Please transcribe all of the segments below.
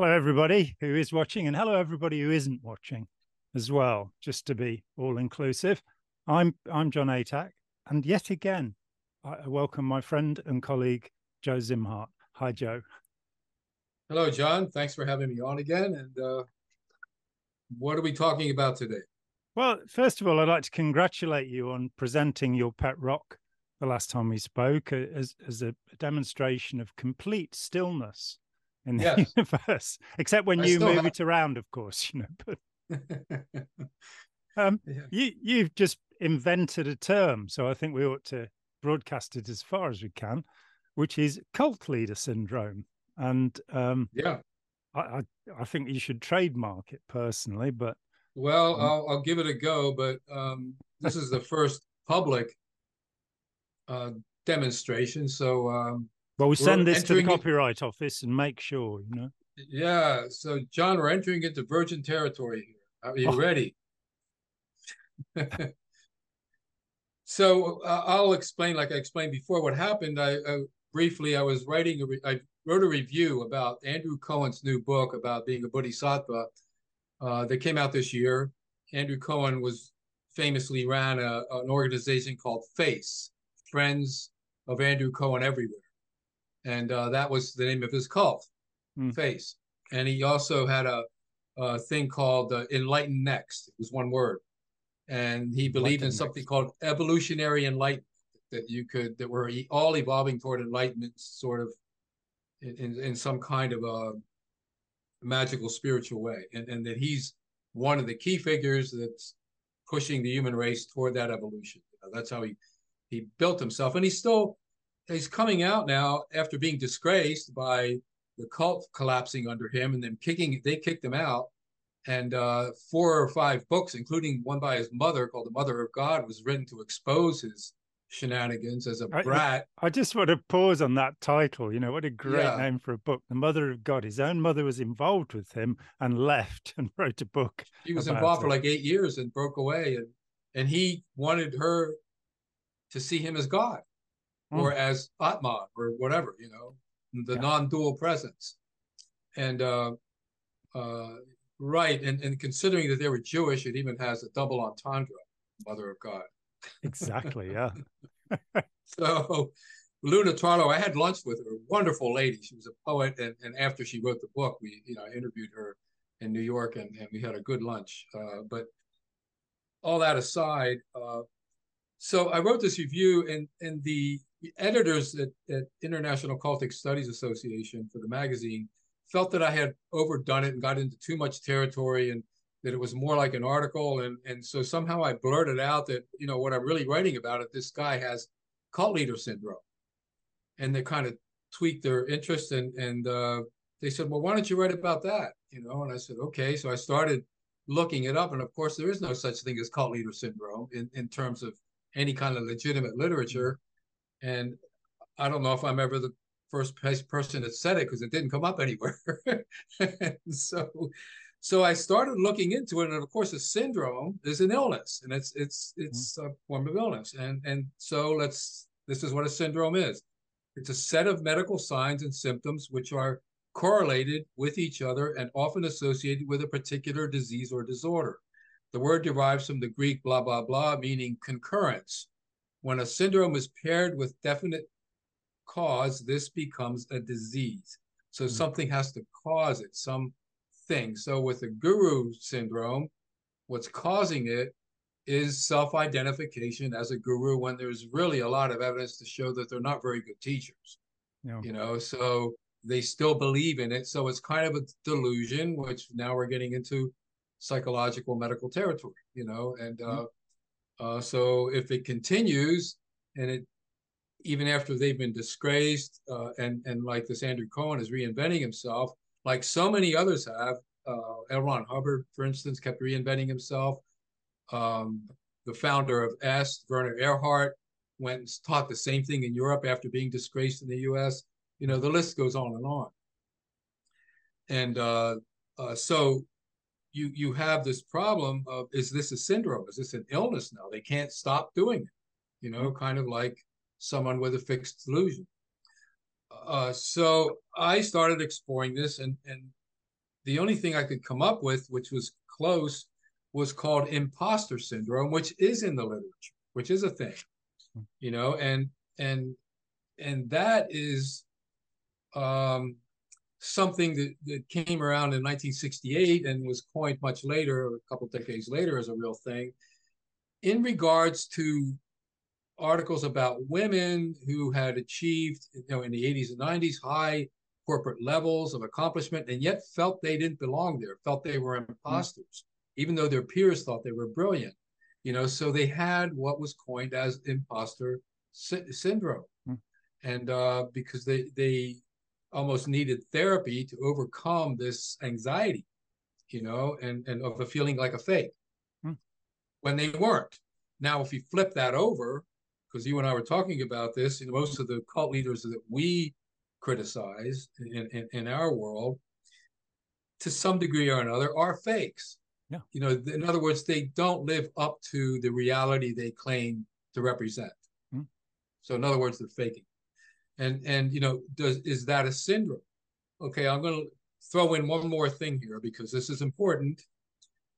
Hello, everybody who is watching, and hello, everybody who isn't watching as well, just to be all inclusive. I'm I'm Jon Atack, and yet again, I welcome my friend and colleague Joe Szimhart. Hi, Joe. Hello, Jon. Thanks for having me on again. And uh, what are we talking about today? Well, first of all, I'd like to congratulate you on presenting your pet rock the last time we spoke uh, as, as a demonstration of complete stillness in the yes. universe, except when I you move have... it around, of course, you know. But um, yeah. you you've just invented a term, so I think we ought to broadcast it as far as we can, which is cult leader syndrome. And um, yeah, I, I, I think you should trademark it personally, but well, um, I'll, I'll give it a go. But um, this is the first public uh, demonstration, so well, we send this to the copyright office and make sure, you know. Yeah. So, Jon, we're entering into virgin territory here. Are you oh. ready? so, uh, I'll explain, like I explained before, what happened. I uh, briefly, I was writing, a re- I wrote a review about Andrew Cohen's new book about being a bodhisattva uh, that came out this year. Andrew Cohen was famously ran a, an organization called FACE, Friends of Andrew Cohen Everywhere and uh, that was the name of his cult, mm. Face. And he also had a, a thing called uh, EnlightenNext. It was one word, and he believed in something next. called evolutionary enlightenment that you could that we're all evolving toward enlightenment, sort of in, in, in some kind of a magical spiritual way, and and that he's one of the key figures that's pushing the human race toward that evolution. You know, that's how he he built himself, and he's still he's coming out now after being disgraced by the cult collapsing under him and then kicking they kicked him out and uh, four or five books including one by his mother called the mother of god was written to expose his shenanigans as a brat i, I just want to pause on that title you know what a great yeah. name for a book the mother of god his own mother was involved with him and left and wrote a book he was involved it. for like eight years and broke away and and he wanted her to see him as god mm. or as Atman or whatever, you know, the yeah. non-dual presence. And uh, uh, right, and, and considering that they were Jewish, it even has a double entendre, Mother of God. Exactly, yeah. so Luna Tarlo, I had lunch with her, wonderful lady. She was a poet, and, and after she wrote the book, we you know interviewed her in New York, and, and we had a good lunch. Uh, but all that aside, uh, so I wrote this review, and and the editors at, at International Cultic Studies Association for the magazine felt that I had overdone it and got into too much territory and that it was more like an article. And, and so somehow I blurted out that, you know, what I'm really writing about it, this guy has cult leader syndrome. And they kind of tweaked their interest and, and uh, they said, well, why don't you write about that? You know, and I said, okay. So I started looking it up. And of course, there is no such thing as cult leader syndrome in, in terms of any kind of legitimate literature. And I don't know if I'm ever the first person that said it because it didn't come up anywhere. so, so I started looking into it, and of course, a syndrome is an illness, and it's it's it's mm-hmm. a form of illness. And and so let's this is what a syndrome is. It's a set of medical signs and symptoms which are correlated with each other and often associated with a particular disease or disorder. The word derives from the Greek blah blah blah, meaning concurrence when a syndrome is paired with definite cause, this becomes a disease. So mm-hmm. something has to cause it, some thing. So with the guru syndrome, what's causing it is self-identification as a guru when there's really a lot of evidence to show that they're not very good teachers. You know, so they still believe in it. So it's kind of a delusion, which now we're getting into psychological medical territory, you know, and mm-hmm. Uh, so if it continues, and it even after they've been disgraced, uh, and and like this Andrew Cohen is reinventing himself, like so many others have. Uh, L. Ron Hubbard, for instance, kept reinventing himself. Um, the founder of EST, Werner Erhard, went and taught the same thing in Europe after being disgraced in the U.S. You know, the list goes on and on. And uh, uh, so you you have this problem of is this a syndrome? Is this an illness now? They can't stop doing it. You know, kind of like someone with a fixed delusion. Uh, so I started exploring this, and and the only thing I could come up with, which was close, was called imposter syndrome, which is in the literature, which is a thing, you know, and and and that is um, something that, that came around in 1968 and was coined much later, a couple decades later, as a real thing, in regards to articles about women who had achieved, you know, in the 80s and 90s, high corporate levels of accomplishment, and yet felt they didn't belong there, felt they were imposters, mm-hmm. even though their peers thought they were brilliant. You know, so they had what was coined as imposter sy- syndrome, mm-hmm. and uh, because they they almost needed therapy to overcome this anxiety, you know, and and of a feeling like a fake mm-hmm. when they weren't. Now, if you flip that over, because you and I were talking about this, you know, most of the cult leaders that we criticize in, in, in our world, to some degree or another, are fakes. Yeah. You know, in other words, they don't live up to the reality they claim to represent. Hmm. So, in other words, they're faking. And and you know, does is that a syndrome? Okay, I'm going to throw in one more thing here because this is important.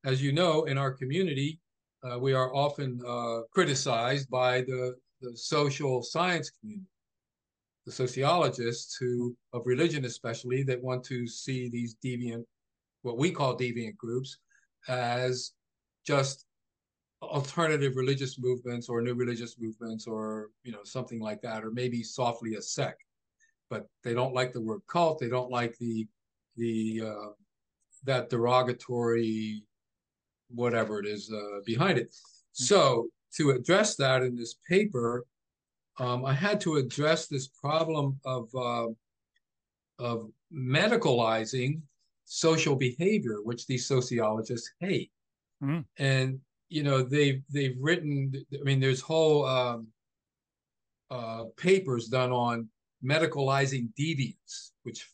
As you know, in our community, uh, we are often uh, criticized by the, the social science community the sociologists who of religion especially that want to see these deviant what we call deviant groups as just alternative religious movements or new religious movements or you know something like that or maybe softly a sect but they don't like the word cult they don't like the the uh, that derogatory whatever it is uh, behind it mm-hmm. so to address that in this paper um, I had to address this problem of uh, of medicalizing social behavior, which these sociologists hate. Mm-hmm. And you know they've they've written. I mean, there's whole um, uh, papers done on medicalizing deviance, which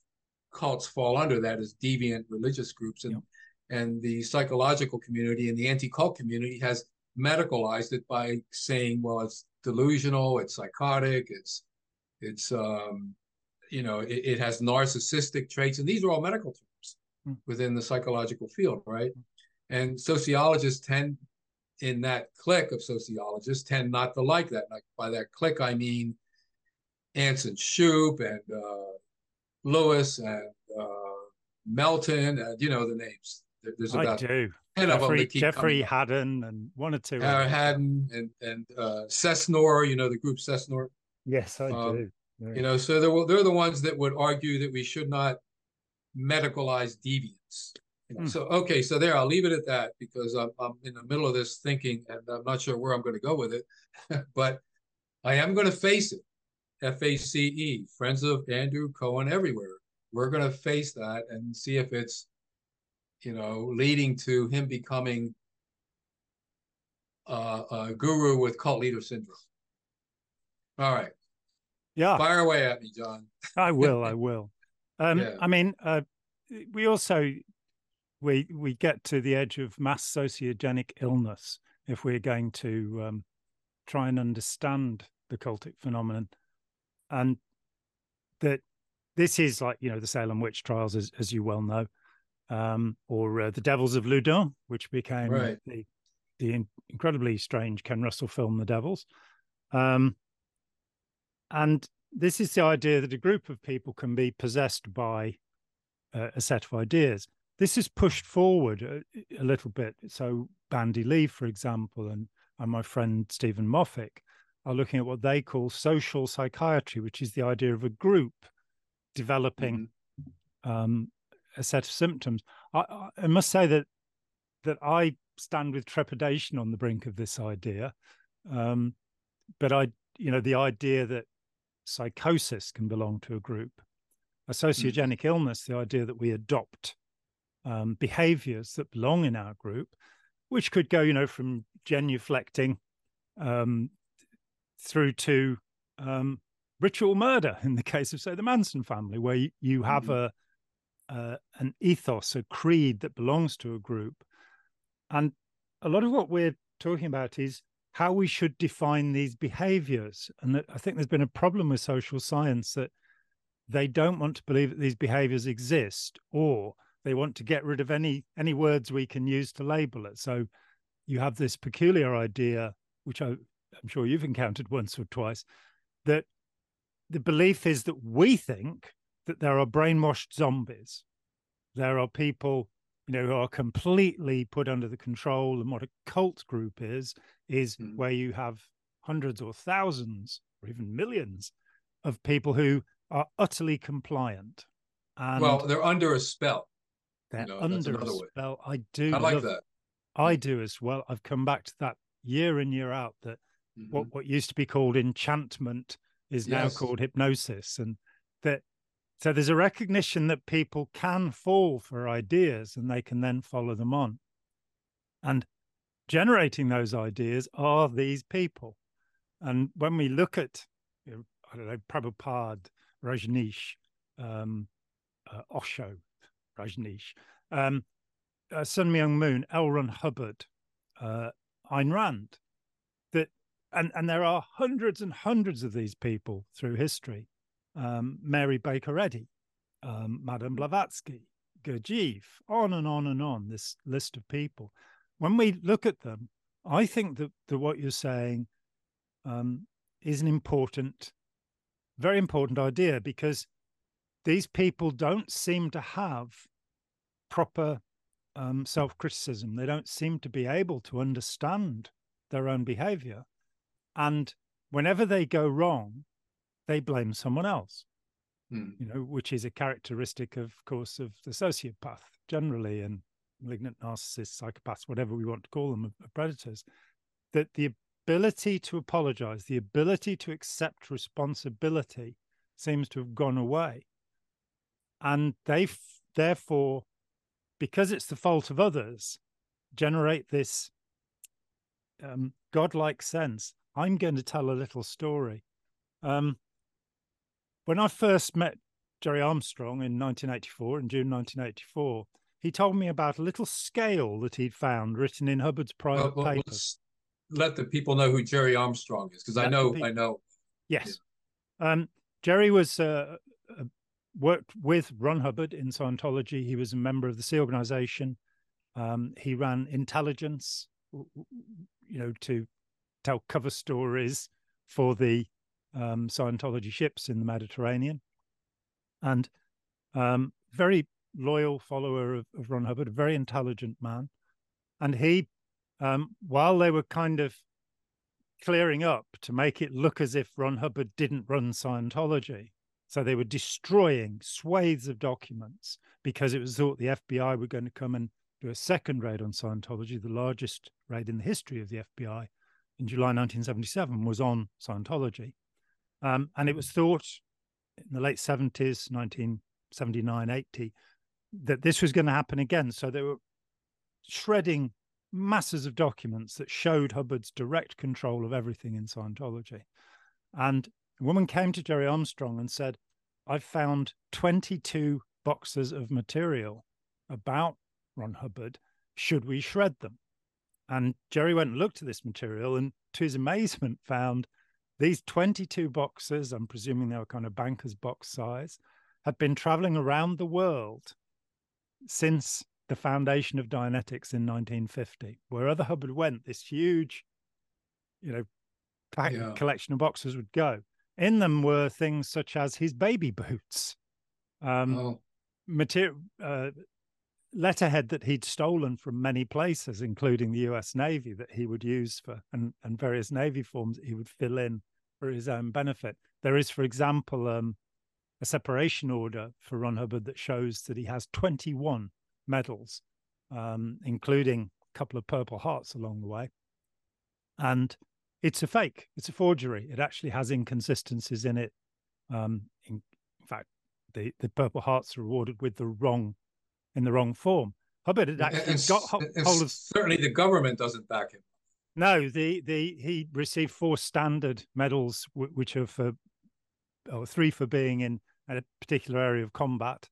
cults fall under that as deviant religious groups, and yep. and the psychological community and the anti-cult community has medicalized it by saying, well, it's delusional, it's psychotic, it's it's um, you know it, it, has narcissistic traits, and these are all medical terms mm. within the psychological field, right? And sociologists tend, in that clique of sociologists, tend not to like that. Like by that clique, I mean Anson Shupe and uh, Lewis and uh, Melton, and you know the names. There's about I do. Ten Jeffrey, of them that keep Jeffrey Hadden and one or two. Uh, Hadden and and uh, CESNUR, you know the group CESNUR. Yes, I um, do. You know, so they're they're the ones that would argue that we should not medicalize deviance. Mm. So okay, so there I'll leave it at that because I'm I'm in the middle of this thinking and I'm not sure where I'm going to go with it, but I am going to face it. F A C E, Friends of Andrew Cohen everywhere. We're going to face that and see if it's you know, leading to him becoming uh, a guru with cult leader syndrome. All right. Yeah. Fire away at me, Jon. I will. I will. Um, yeah. I mean, uh, we also we we get to the edge of mass sociogenic illness if we're going to um, try and understand the cultic phenomenon, and that this is like you know the Salem witch trials, as as you well know um, or uh, The Devils of Loudun, which became right. the, the incredibly strange Ken Russell film, The Devils. Um, and this is the idea that a group of people can be possessed by uh, a set of ideas. This is pushed forward a, a, little bit. So, Bandy Lee, for example, and, and my friend Steven Moffic are looking at what they call social psychiatry, which is the idea of a group developing mm-hmm. um, a set of symptoms. I, I must say that that I stand with trepidation on the brink of this idea, um, but I, you know, the idea that psychosis can belong to a group, a hmm. sociogenic mm. illness, the idea that we adopt um, behaviors that belong in our group, which could go, you know, from genuflecting um, through to um, ritual murder in the case of, say, the Manson family, where you, you have mm. a uh, an ethos, a creed that belongs to a group. And a lot of what we're talking about is how we should define these behaviors. And I think there's been a problem with social science that they don't want to believe that these behaviors exist, or They want to get rid of any any words we can use to label it. So you have this peculiar idea, which I, I'm sure you've encountered once or twice, that the belief is that we think that there are brainwashed zombies. There are people, you know, who are completely put under the control. And what a cult group is, is mm. where you have hundreds or thousands or even millions of people who are utterly compliant. And well, they're under a spell. They're know, under a spell. I do. I like that. I do as well. I've come back to that year in year out that mm-hmm. what what used to be called enchantment is now yes. called hypnosis, and that so there's a recognition that people can fall for ideas and they can then follow them on, and generating those ideas are these people, and when we look at you know, I don't know Prabhupada, Rajneesh, um, uh, Osho, Rajneesh, um, uh, Sun Myung Moon, L. Ron Hubbard, uh, Ayn Rand. That and and there are hundreds and hundreds of these people through history. Um, Mary Baker Eddy, um, Madame. Blavatsky, Gurdjieff, on and on and on. This list of people. When we look at them, I think that, that what you're saying um, is an important, very important idea because these people don't seem to have proper um, self criticism. They don't seem to be able to understand their own behavior. And whenever they go wrong, they blame someone else, hmm. you know, which is a characteristic, of course, of the sociopath generally and malignant narcissists, psychopaths, whatever we want to call them, predators. That the ability to apologize, the ability to accept responsibility seems to have gone away. And they f- therefore because it's the fault of others, generate this um, godlike sense. I'm going to tell a little story. Um, when I first met Jerry Armstrong in 1984, in June 1984, he told me about a little scale that he'd found written in Hubbard's private well, well, papers. Let the people know who Jerry Armstrong is, because I know, I know. Yes, yeah. um, Jerry was uh, worked with Ron Hubbard in Scientology. He was a member of the Sea Organization. Um, he ran intelligence, you know, to tell cover stories for the um, Scientology ships in the Mediterranean, and um, very loyal follower of, of, Ron Hubbard, a very intelligent man. And he, um, while they were kind of clearing up to make it look as if Ron Hubbard didn't run Scientology, so they were destroying swathes of documents because it was thought the FBI were going to come and do a second raid on Scientology. The largest raid in the history of the FBI in July 1977 was on Scientology. Um, and it was thought in the late 70s, 1979, 80, that this was going to happen again. So they were shredding masses of documents that showed Hubbard's direct control of everything in Scientology. And a woman came to Jerry Armstrong and said, I've found 22 boxes of material about Ron Hubbard. Should we shred them? And Jerry went and looked at this material and to his amazement found these 22 boxes, I'm presuming they were kind of banker's box size, had been traveling around the world since the foundation of Dianetics in 1950. Wherever Hubbard went, this huge, you know, yeah. collection of boxes would go. In them were things such as his baby boots, um, oh. material, uh, letterhead that he'd stolen from many places, including the U.S. Navy, that he would use for and, and various Navy forms he would fill in for his own benefit. There is, for example, um, a separation order for Ron Hubbard that shows that he has 21 medals, um, including a couple of Purple Hearts along the way. And it's a fake. It's a forgery. It actually has inconsistencies in it. Um, in, in fact, the, the Purple Hearts are awarded with the wrong, in the wrong form. Hubbard had actually and, got hold of. Certainly, the government doesn't back him. No, the the he received four standard medals, which are for, or three for being in a particular area of combat.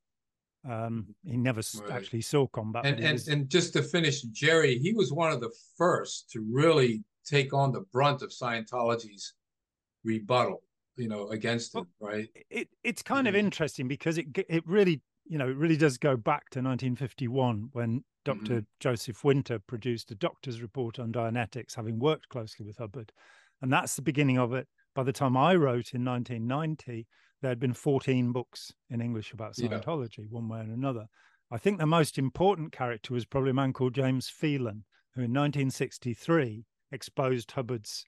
Um, he never right. actually saw combat. And and, was... and just to finish, Jerry, he was one of the first to really take on the brunt of Scientology's rebuttal, you know, against well, it, right? It it's kind mm-hmm. of interesting because it it really you know, it really does go back to 1951 when doctor mm-hmm. Joseph Winter produced a doctor's report on Dianetics, having worked closely with Hubbard. And that's the beginning of it. By the time I wrote in 1990, there had been 14 books in English about Scientology, yeah. one way or another. I think the most important character was probably a man called James Phelan, who in 1963 exposed Hubbard's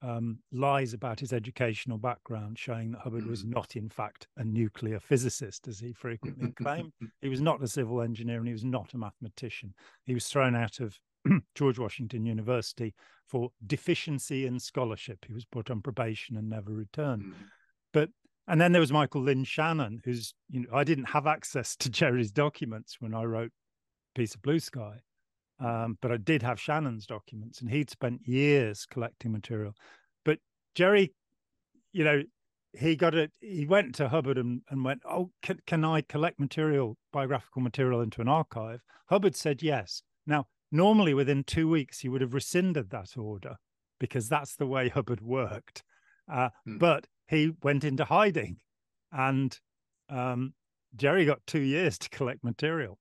um, lies about his educational background, showing that Hubbard was mm. not, in fact, a nuclear physicist, as he frequently claimed. he was not a civil engineer and he was not a mathematician. He was thrown out of George Washington University for deficiency in scholarship. He was put on probation and never returned. Mm. But and then there was Michael Lynn Shannon, who's you know I didn't have access to Jerry's documents when I wrote Piece of Blue Sky. Um, but I did have Shannon's documents, and he'd spent years collecting material. But Jerry, you know, he got it. He went to Hubbard and, and went, "Oh, can, can I collect material, biographical material, into an archive?" Hubbard said yes. Now, normally within two weeks, he would have rescinded that order because that's the way Hubbard worked. Uh, hmm. But he went into hiding, and um, Jerry got two years to collect material,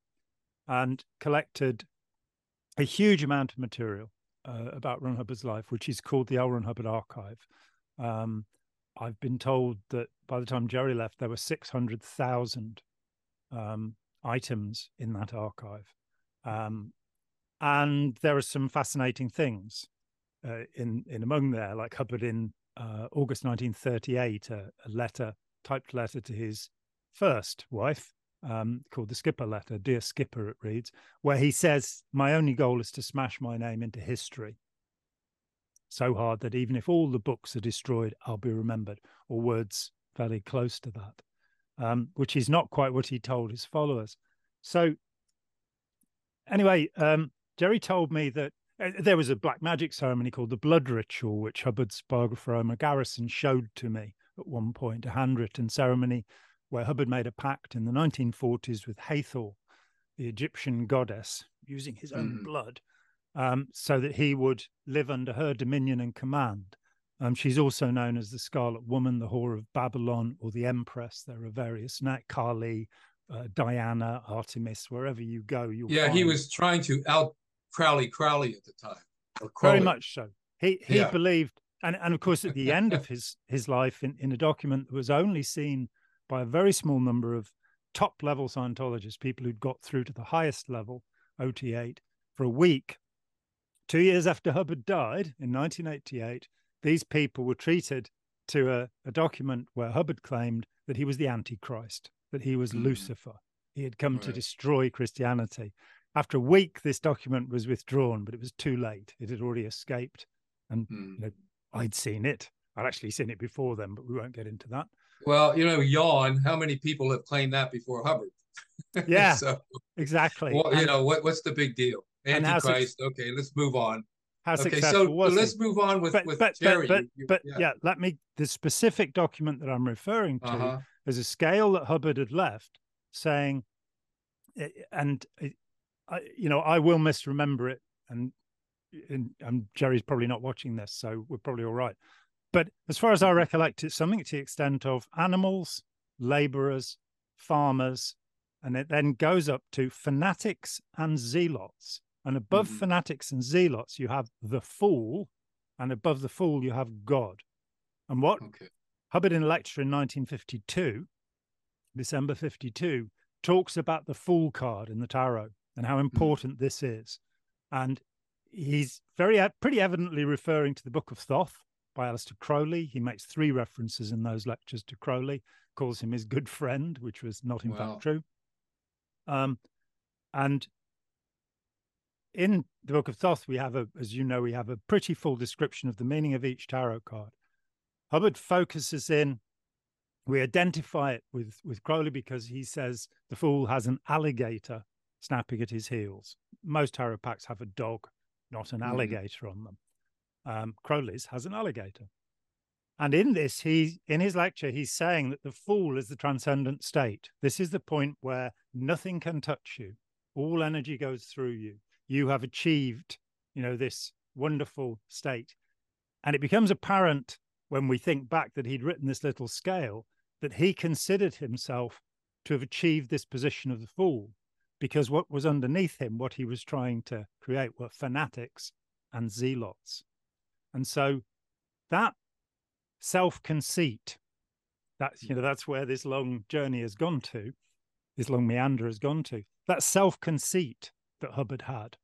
and collected a huge amount of material uh, about Ron Hubbard's life, which is called the L. Ron Hubbard Archive. Um, I've been told that by the time Jerry left, there were 600,000 um, items in that archive. Um, and there are some fascinating things uh, in, in among there, like Hubbard in uh, August 1938, a, a letter, typed letter to his first wife, um, called the Skipper Letter, Dear Skipper, it reads, where he says, My only goal is to smash my name into history. So hard that even if all the books are destroyed, I'll be remembered, or words fairly close to that, um, which is not quite what he told his followers. So, anyway, um, Jerry told me that uh, there was a black magic ceremony called the Blood Ritual, which Hubbard's biographer Omar Garrison showed to me at one point, a handwritten ceremony where Hubbard made a pact in the 1940s with Hathor, the Egyptian goddess, using his own mm. blood, um, so that he would live under her dominion and command. Um, she's also known as the Scarlet Woman, the Whore of Babylon, or the Empress. There are various Nat Kali, uh, Diana, Artemis. Wherever you go, you yeah. Find... He was trying to out Crowley Crowley at the time. Very much so. He he yeah. believed, and and of course at the end of his his life, in in a document that was only seen by a very small number of top level Scientologists, people who'd got through to the highest level, OT8, for a week. Two years after Hubbard died in 1988, these people were treated to a, a document where Hubbard claimed that he was the Antichrist, that he was mm. Lucifer. He had come right. to destroy Christianity. After a week, this document was withdrawn, but it was too late. It had already escaped. And mm. you know, I'd seen it. I'd actually seen it before then, but we won't get into that. Well, you know, yawn. How many people have claimed that before Hubbard? Yeah, so, exactly. Well, you know, what, what's the big deal? Antichrist. okay, let's move on. How okay, so let's he? move on with, but, with. But, but, but yeah. yeah. let me. The specific document that I'm referring to uh-huh. is a scale that Hubbard had left, saying, eh, and eh, I, you know, I will misremember it, and, and, and Jerry's probably not watching this, so we're probably all right. But as far as I recollect, it's something to the extent of animals, laborers, farmers, and it then goes up to fanatics and zealots. And above mm-hmm. fanatics and zealots, you have the fool, and above the fool, you have God. And what okay. Hubbard in a lecture in 1952, December 52, talks about the fool card in the tarot and how mm-hmm. important mm-hmm. this is. And he's very pretty evidently referring to the Book of Thoth, by Aleister Crowley. He makes three references in those lectures to Crowley, calls him his good friend, which was not in wow. fact true. Um, and in the Book of Thoth, we have a, as you know, we have a pretty full description of the meaning of each tarot card. Hubbard focuses in. We identify it with with Crowley because he says the fool has an alligator snapping at his heels. Most tarot packs have a dog, not an mm. alligator on them um, Crowley's has an alligator. And in this, he in his lecture, he's saying that the fool is the transcendent state. This is the point where nothing can touch you. All energy goes through you. You have achieved, you know, this wonderful state. And it becomes apparent when we think back that he'd written this little scale that he considered himself to have achieved this position of the fool because what was underneath him, what he was trying to create, were fanatics and zealots. And so that self conceit, that's, you hmm. know, that's where this long journey has gone to, this long meander has gone to, that self conceit that Hubbard had,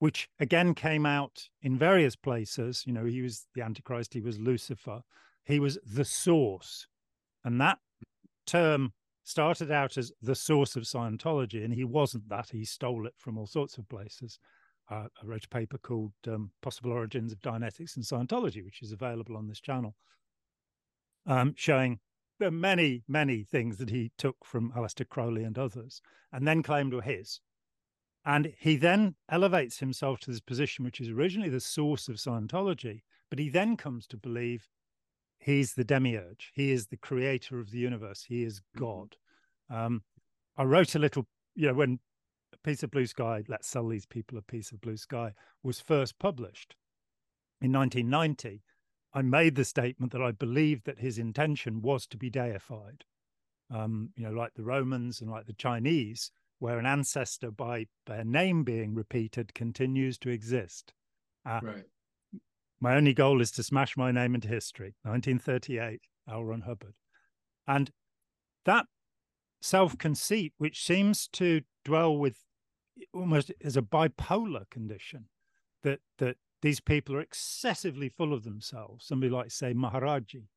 which again came out in various places. You know, he was the Antichrist, he was Lucifer, he was the source. And that term started out as the source of Scientology, and he wasn't that. He stole it from all sorts of places. Uh, I wrote a paper called um, Possible Origins of Dianetics and Scientology, which is available on this channel, um, showing the many, many things that he took from Aleister Crowley and others, and then claimed were his. And he then elevates himself to this position, which is originally the source of Scientology, but he then comes to believe he's the demiurge he is the creator of the universe he is mm-hmm. god um, i wrote a little you know when piece of blue sky let's sell these people a piece of blue sky was first published in 1990 i made the statement that i believed that his intention was to be deified um, you know like the romans and like the chinese where an ancestor by their name being repeated continues to exist uh, right my only goal is to smash my name into history. 1938, L. Ron Hubbard. And that self conceit, which seems to dwell with almost as a bipolar condition, that that these people are excessively full of themselves. Somebody like, say, Maharaji,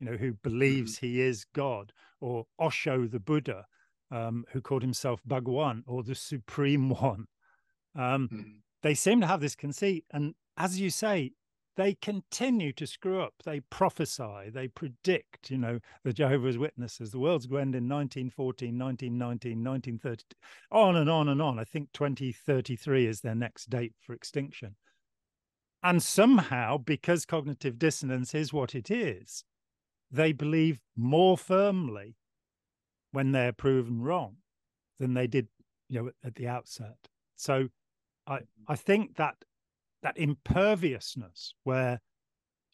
you know, who believes mm-hmm. he is God, or Osho the Buddha, um, who called himself Bhagwan or the Supreme One. Um, mm-hmm. They seem to have this conceit. And as you say, they continue to screw up. They prophesy, they predict, you know, the Jehovah's Witnesses, the world's going to end in 1914, 1919, 1930, on and on and on. I think 2033 is their next date for extinction. And somehow, because cognitive dissonance is what it is, they believe more firmly when they're proven wrong than they did, you know, at the outset. So I, I think that that imperviousness where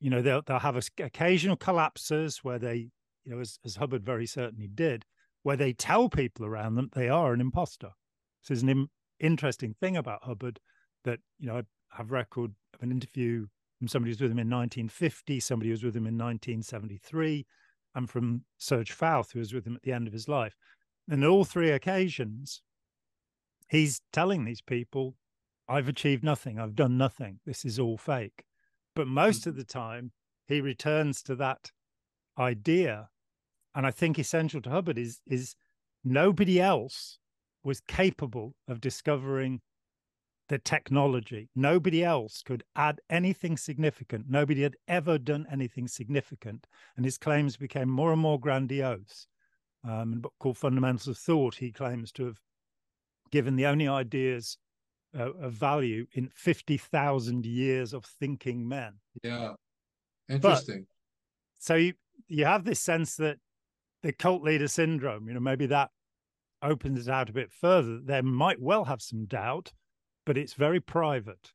you know they'll they'll have occasional collapses where they you know as, as Hubbard very certainly did where they tell people around them they are an imposter. this is an Im- interesting thing about Hubbard that you know I have record of an interview from somebody who was with him in 1950, somebody who was with him in 1973, and from Sarge Pfauth who was with him at the end of his life. And on all three occasions, he's telling these people I've achieved nothing. I've done nothing. This is all fake. But most mm-hmm. of the time, he returns to that idea. And I think essential to Hubbard is is nobody else was capable of discovering the technology. Nobody else could add anything significant. Nobody had ever done anything significant. And his claims became more and more grandiose. Um, in a book called Fundamentals of Thought, he claims to have given the only ideas uh, of value in 50,000 years of thinking men. Yeah. Interesting. But, so you, you have this sense that the cult leader syndrome, you know, maybe that opens it out a bit further. There might well have some doubt, but it's very private.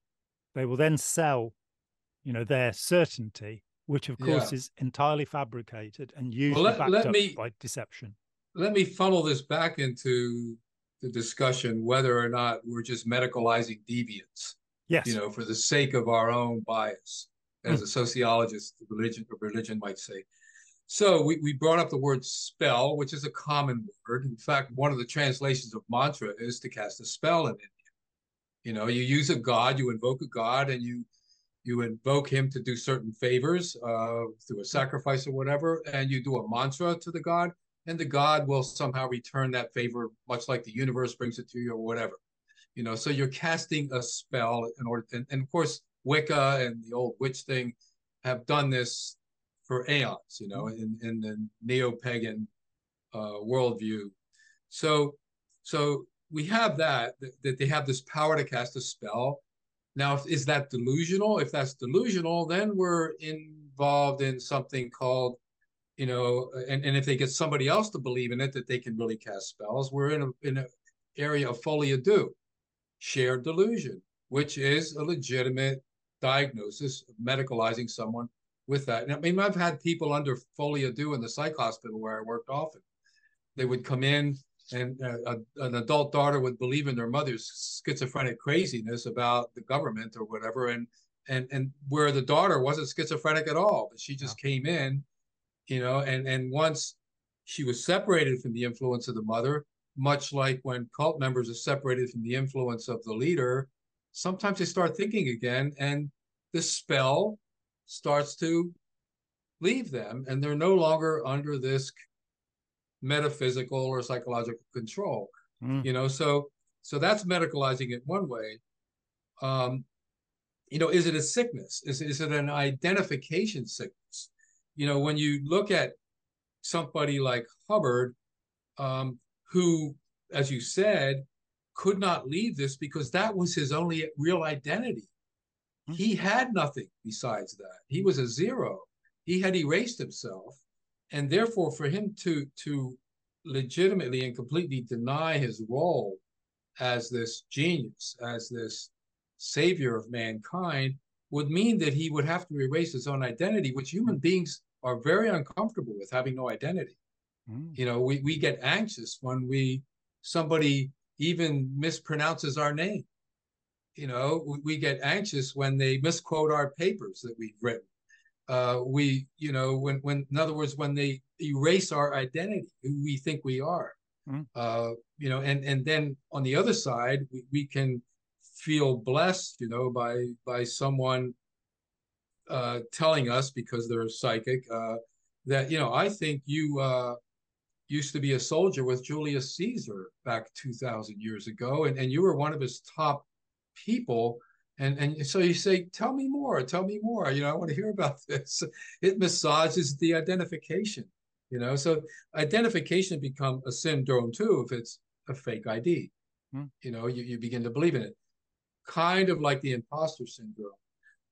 They will then sell, you know, their certainty, which of course yeah. is entirely fabricated and usually well, let, backed let up me, by deception. Let me funnel this back into the discussion whether or not we're just medicalizing deviance. Yes. You know, for the sake of our own bias, as mm. a sociologist, religion or religion might say. So we, we brought up the word spell, which is a common word. In fact, one of the translations of mantra is to cast a spell in India. You know, you use a god, you invoke a god, and you you invoke him to do certain favors uh, through a sacrifice or whatever, and you do a mantra to the god, and the god will somehow return that favor, much like the universe brings it to you or whatever. You know, so you're casting a spell in order, and, and of course, Wicca and the old witch thing have done this for aeons, you know, in, in the neo-pagan uh, worldview. So, so we have that, that they have this power to cast a spell. Now, is that delusional? If that's delusional, then we're involved in something called you know, and, and if they get somebody else to believe in it, that they can really cast spells. We're in a in an area of folie à deux, shared delusion, which is a legitimate diagnosis of medicalizing someone with that. And I mean, I've had people under folie à deux in the psych hospital where I worked often. They would come in and uh, a, an adult daughter would believe in their mother's schizophrenic craziness about the government or whatever, and and and where the daughter wasn't schizophrenic at all, but she just yeah. came in, you know, and and once she was separated from the influence of the mother, much like when cult members are separated from the influence of the leader, sometimes they start thinking again, and the spell starts to leave them, and they're no longer under this metaphysical or psychological control. Mm. You know, so so that's medicalizing it one way. Um, you know, is it a sickness? Is is it an identification sickness? You know, when you look at somebody like Hubbard, um, who, as you said, could not leave this because that was his only real identity. Mm. He had nothing besides that. He was a zero. He had erased himself and therefore for him to to legitimately and completely deny his role as this genius as this savior of mankind would mean that he would have to erase his own identity which human beings are very uncomfortable with having no identity mm. you know we, we get anxious when we somebody even mispronounces our name you know we, we get anxious when they misquote our papers that we've written uh, we, you know, when, when, in other words, when they erase our identity, who we think we are, mm. uh, you know, and and then on the other side, we, we can feel blessed, you know, by by someone uh, telling us because they're psychic uh, that you know, I think you uh, used to be a soldier with Julius Caesar back two thousand years ago, and and you were one of his top people. And and so you say tell me more tell me more. You know i want to hear about this. It massages the identification you know? So identification become a syndrome too if it's a fake id hmm. you know? You, you begin to believe in it. Kind of like the imposter syndrome.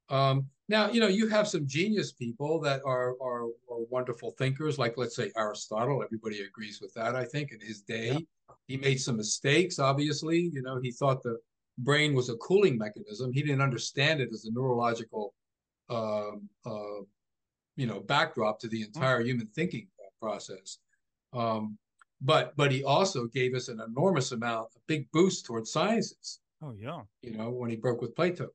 Um, now you know you have some genius people that are, are, are wonderful thinkers like let's say aristotle everybody agrees with that i think in his day yeah. he made some mistakes obviously you know he thought the brain was a cooling mechanism. He didn't understand it as a neurological, um, uh, you know, backdrop to the hmm. entire human thinking process. Um, but but he also gave us an enormous amount, a big boost towards sciences. Oh yeah. You know, when he broke with Plato.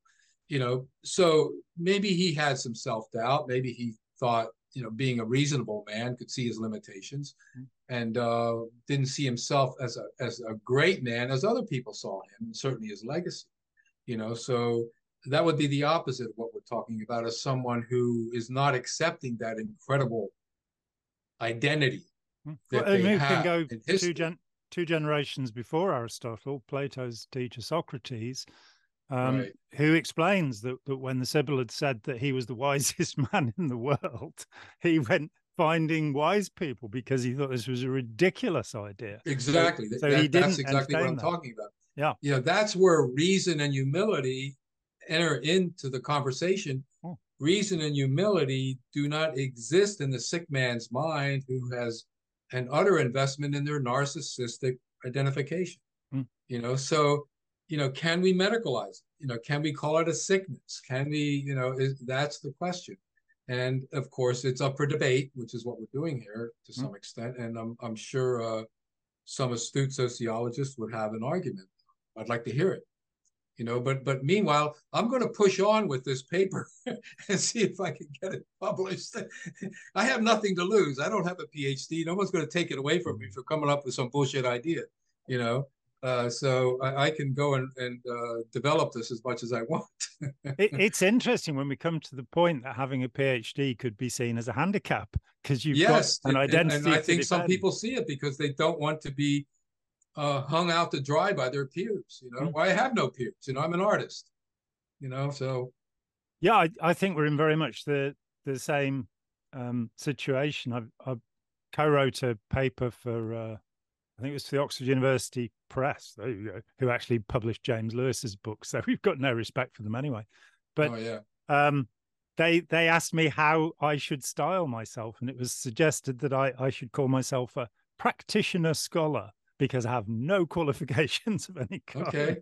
You know, so maybe he had some self doubt. Maybe he thought you know, being a reasonable man, could see his limitations, mm-hmm. and uh, didn't see himself as a as a great man as other people saw him, and certainly his legacy. You know, so that would be the opposite of what we're talking about as someone who is not accepting that incredible identity hmm. that well, they have can go two, gen- two generations before Aristotle, Plato's teacher Socrates um, right. who explains that, that when the Sibyl had said that he was the wisest man in the world, he went finding wise people because he thought this was a ridiculous idea. Exactly. So, so he didn't that's exactly what I'm that. talking about. Yeah. You know, that's where reason and humility enter into the conversation. Oh. Reason and humility do not exist in the sick man's mind who has an utter investment in their narcissistic identification. Mm. You know, so you know, can we medicalize it? You know, can we call it a sickness? Can we, you know, is, that's the question. And of course, it's up for debate, which is what we're doing here to some mm-hmm. extent. And I'm, I'm sure uh, some astute sociologists would have an argument. I'd like to hear it. You know, but but meanwhile, I'm going to push on with this paper and see if I can get it published. I have nothing to lose. I don't have a PhD. No one's going to take it away from me for coming up with some bullshit idea. You know, uh, so I, I, can go and, and uh, develop this as much as I want. it, it's interesting when we come to the point that having a PhD could be seen as a handicap because you've yes, got an identity. And, and I think some people see it because they don't want to be uh, hung out to dry by their peers. You know, mm. well, I have no peers. You know, I'm an artist. You know, so yeah, I, I think we're in very much the the same um, situation. I've, I co-wrote a paper for uh, I think it was the Oxford University Press, there you go, who actually published James Lewis's book. So we've got no respect for them anyway. But oh, yeah. um, they they asked me how I should style myself, and it was suggested that I, I should call myself a practitioner scholar because I have no qualifications of any kind. Okay.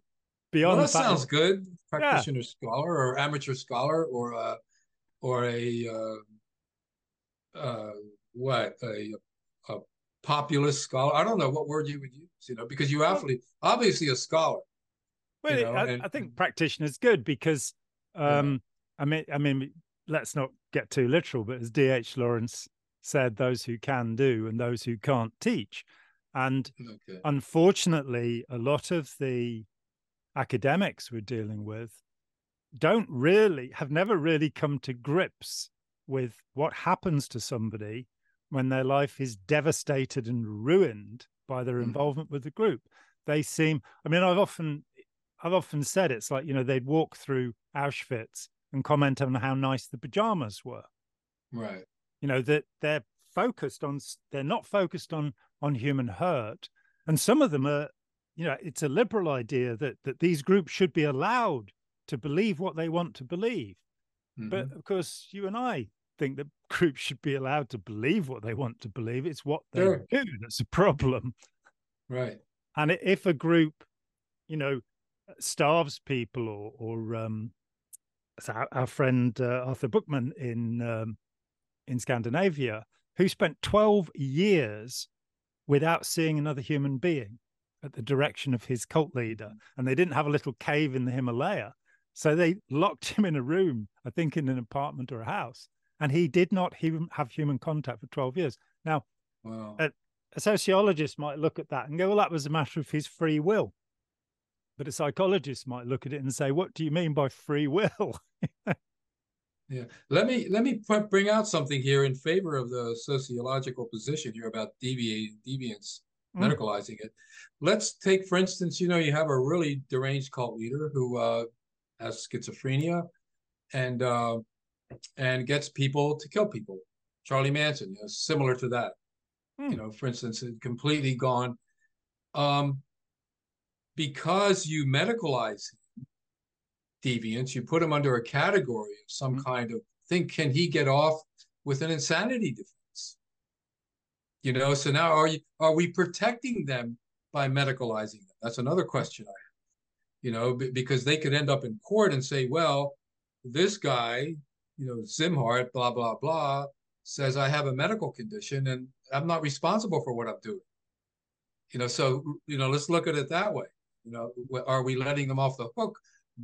Beyond well, that sounds good. Practitioner yeah. scholar or amateur scholar or a or a uh, uh, what a, a populist scholar. I don't know what word you would use, you know, because you obviously obviously a scholar. Well, you know, I, and, I, think practitioner is good because um, yeah. I mean, I mean, let's not get too literal, but as D.H. Lawrence said, those who can do and those who can't teach. And okay. unfortunately, a lot of the academics we're dealing with don't really have never really come to grips with what happens to somebody when their life is devastated and ruined by their mm. involvement with the group. They seem, I mean, I've often, I've often said it's like, you know, they'd walk through Auschwitz and comment on how nice the pajamas were. Right. You know, that they're focused on, they're not focused on, on human hurt. And some of them are, you know, it's a liberal idea that, that these groups should be allowed to believe what they want to believe. Mm-hmm. But of course, you and I think that groups should be allowed to believe what they want to believe. It's what they sure. do that's a problem. Right. And if a group, you know, starves people or, or um, our, our, friend uh, Arthur Bookman in um, in Scandinavia, who spent 12 years without seeing another human being at the direction of his cult leader. And they didn't have a little cave in the Himalaya. So they locked him in a room, I think in an apartment or a house, and he did not even have human contact for 12 years. Now, wow. a, a sociologist might look at that and go, well, that was a matter of his free will. But a psychologist might look at it and say, what do you mean by free will? yeah. Let me let me bring out something here in favor of the sociological position here about deviate, deviance, mm. medicalizing it. Let's take, for instance, you know, you have a really deranged cult leader who uh, has schizophrenia and uh, and gets people to kill people. Charlie Manson, you know, similar to that. Hmm. You know, for instance, completely gone. Um, because you medicalize deviance, you put him under a category of some hmm. kind of thing. Can he get off with an insanity defense? You know, so now are you are we protecting them by medicalizing them? That's another question I have. You know, because they could end up in court and say, well, this guy you know, Szimhart, blah, blah, blah, says I have a medical condition and I'm not responsible for what I'm doing. You know, so, you know, let's look at it that way. You know, are we letting them off the hook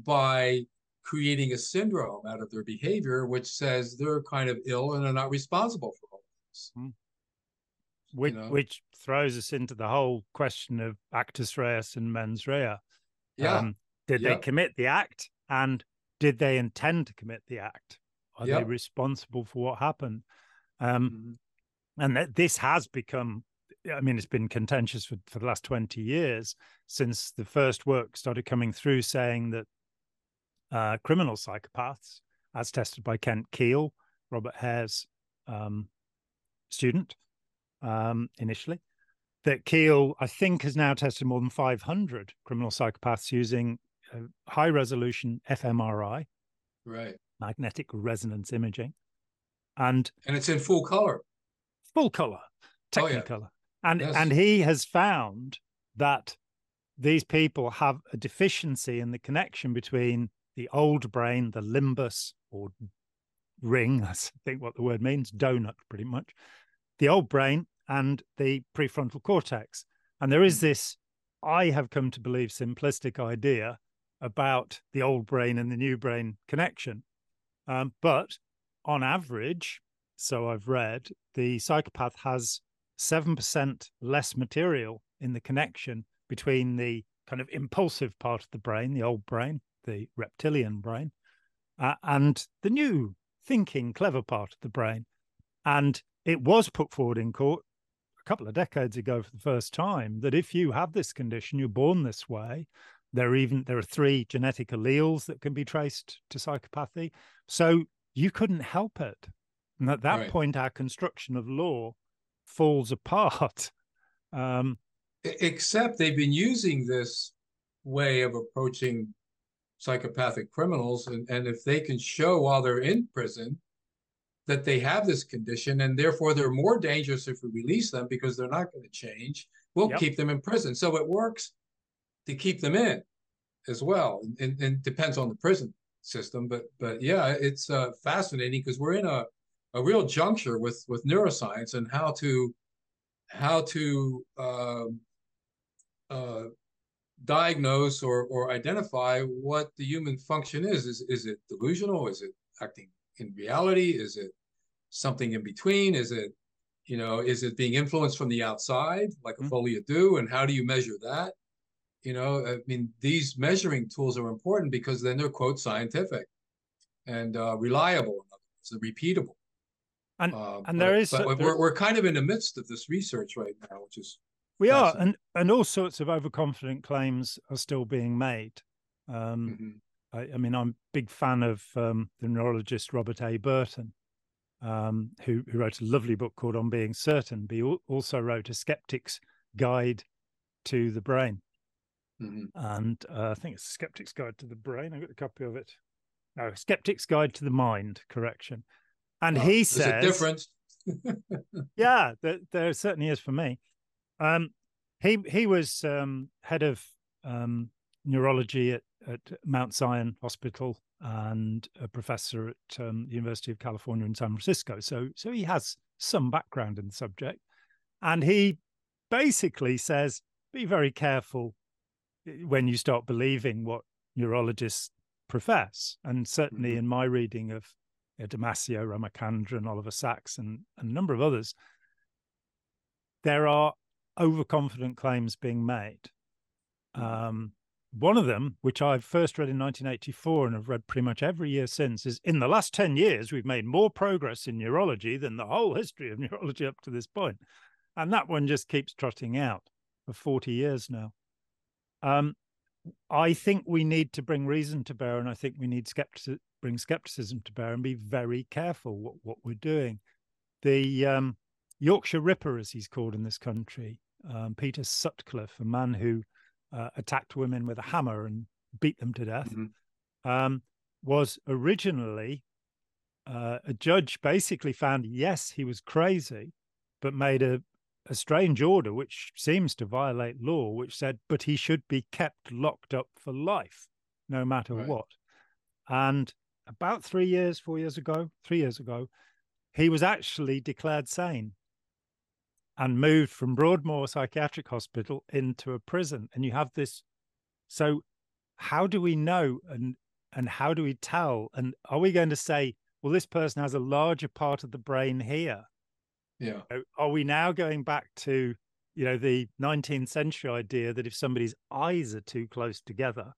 by creating a syndrome out of their behavior, which says they're kind of ill and they're not responsible for all this? Hmm. Which, you know? which throws us into the whole question of actus reus and mens rea. Yeah. Um, did yep. they commit the act and did they intend to commit the act? Are yep. they responsible for what happened? Um, mm-hmm. And that this has become, I mean, it's been contentious for, for the last 20 years since the first work started coming through saying that uh, criminal psychopaths, as tested by Kent Kiehl, Robert Hare's um, student um, initially, that Kiehl, I think, has now tested more than 500 criminal psychopaths using high resolution fMRI. Right magnetic resonance imaging. And and it's in full color. Full color, technicolor. Oh, yeah. And yes. and he has found that these people have a deficiency in the connection between the old brain, the limbus or ring, I think what the word means, donut pretty much, the old brain and the prefrontal cortex. And there is hmm. this, I have come to believe, simplistic idea about the old brain and the new brain connection. Um, but on average, so I've read, the psychopath has 7% less material in the connection between the kind of impulsive part of the brain, the old brain, the reptilian brain, uh, and the new thinking, clever part of the brain. And it was put forward in court a couple of decades ago for the first time that if you have this condition, you're born this way, there are even there are three genetic alleles that can be traced to psychopathy. So you couldn't help it. And at that right. point, our construction of law falls apart. Um, Except they've been using this way of approaching psychopathic criminals, and, and if they can show while they're in prison that they have this condition and therefore they're more dangerous if we release them because they're not going to change, we'll yep. keep them in prison. So it works to keep them in as well. And, and depends on the prison system, but but yeah, it's uh, fascinating because we're in a a real juncture with with neuroscience and how to how to um, uh, diagnose or, or identify what the human function is. Is, is it delusional? Is it acting in reality? Is it something in between? Is it, you know, is it being influenced from the outside like a mm-hmm. folie à deux? And how do you measure that? You know, I mean, these measuring tools are important because then they're quote scientific and uh, reliable, and repeatable. And um, and there but, is but we're we're kind of in the midst of this research right now, which is we are, and and all sorts of overconfident claims are still being made. Um, mm-hmm. I, I, mean, I'm a big fan of um, the neurologist Robert A. Burton, um, who who wrote a lovely book called On Being Certain. But he also wrote a skeptic's guide to the brain, mm-hmm. and uh, I think it's skeptic's guide to the brain. I got a copy of it. No, skeptic's guide to the mind. Correction. And well, he says a difference. yeah, there, there certainly is for me. Um, he he was um, head of um, neurology at, at Mount Zion Hospital and a professor at um, the University of California in San Francisco. So so he has some background in the subject, and he basically says be very careful when you start believing what neurologists profess. And certainly mm-hmm. in my reading of Damasio, Ramachandran, Oliver Sacks, and, and a number of others, there are overconfident claims being made. Hmm. Um, one of them, which I first read in 1984 and have read pretty much every year since, is in the last 10 years, we've made more progress in neurology than the whole history of neurology up to this point. And that one just keeps trotting out for 40 years now. Um, I think we need to bring reason to bear, and I think we need skeptic- bring skepticism to bear and be very careful what, what we're doing. The um, Yorkshire Ripper, as he's called in this country, um, Peter Sutcliffe, a man who uh, attacked women with a hammer and beat them to death, mm-hmm. um, was originally uh, a judge basically found yes, he was crazy, but made a, a strange order which seems to violate law, which said, but he should be kept locked up for life, no matter right. what. And about three years, four years ago, three years ago, he was actually declared sane and moved from Broadmoor Psychiatric Hospital into a prison. And you have this. So, how do we know and and how do we tell? And are we going to say, well, this person has a larger part of the brain here? Yeah. Are we now going back to, you know, the 19th century idea that if somebody's eyes are too close together,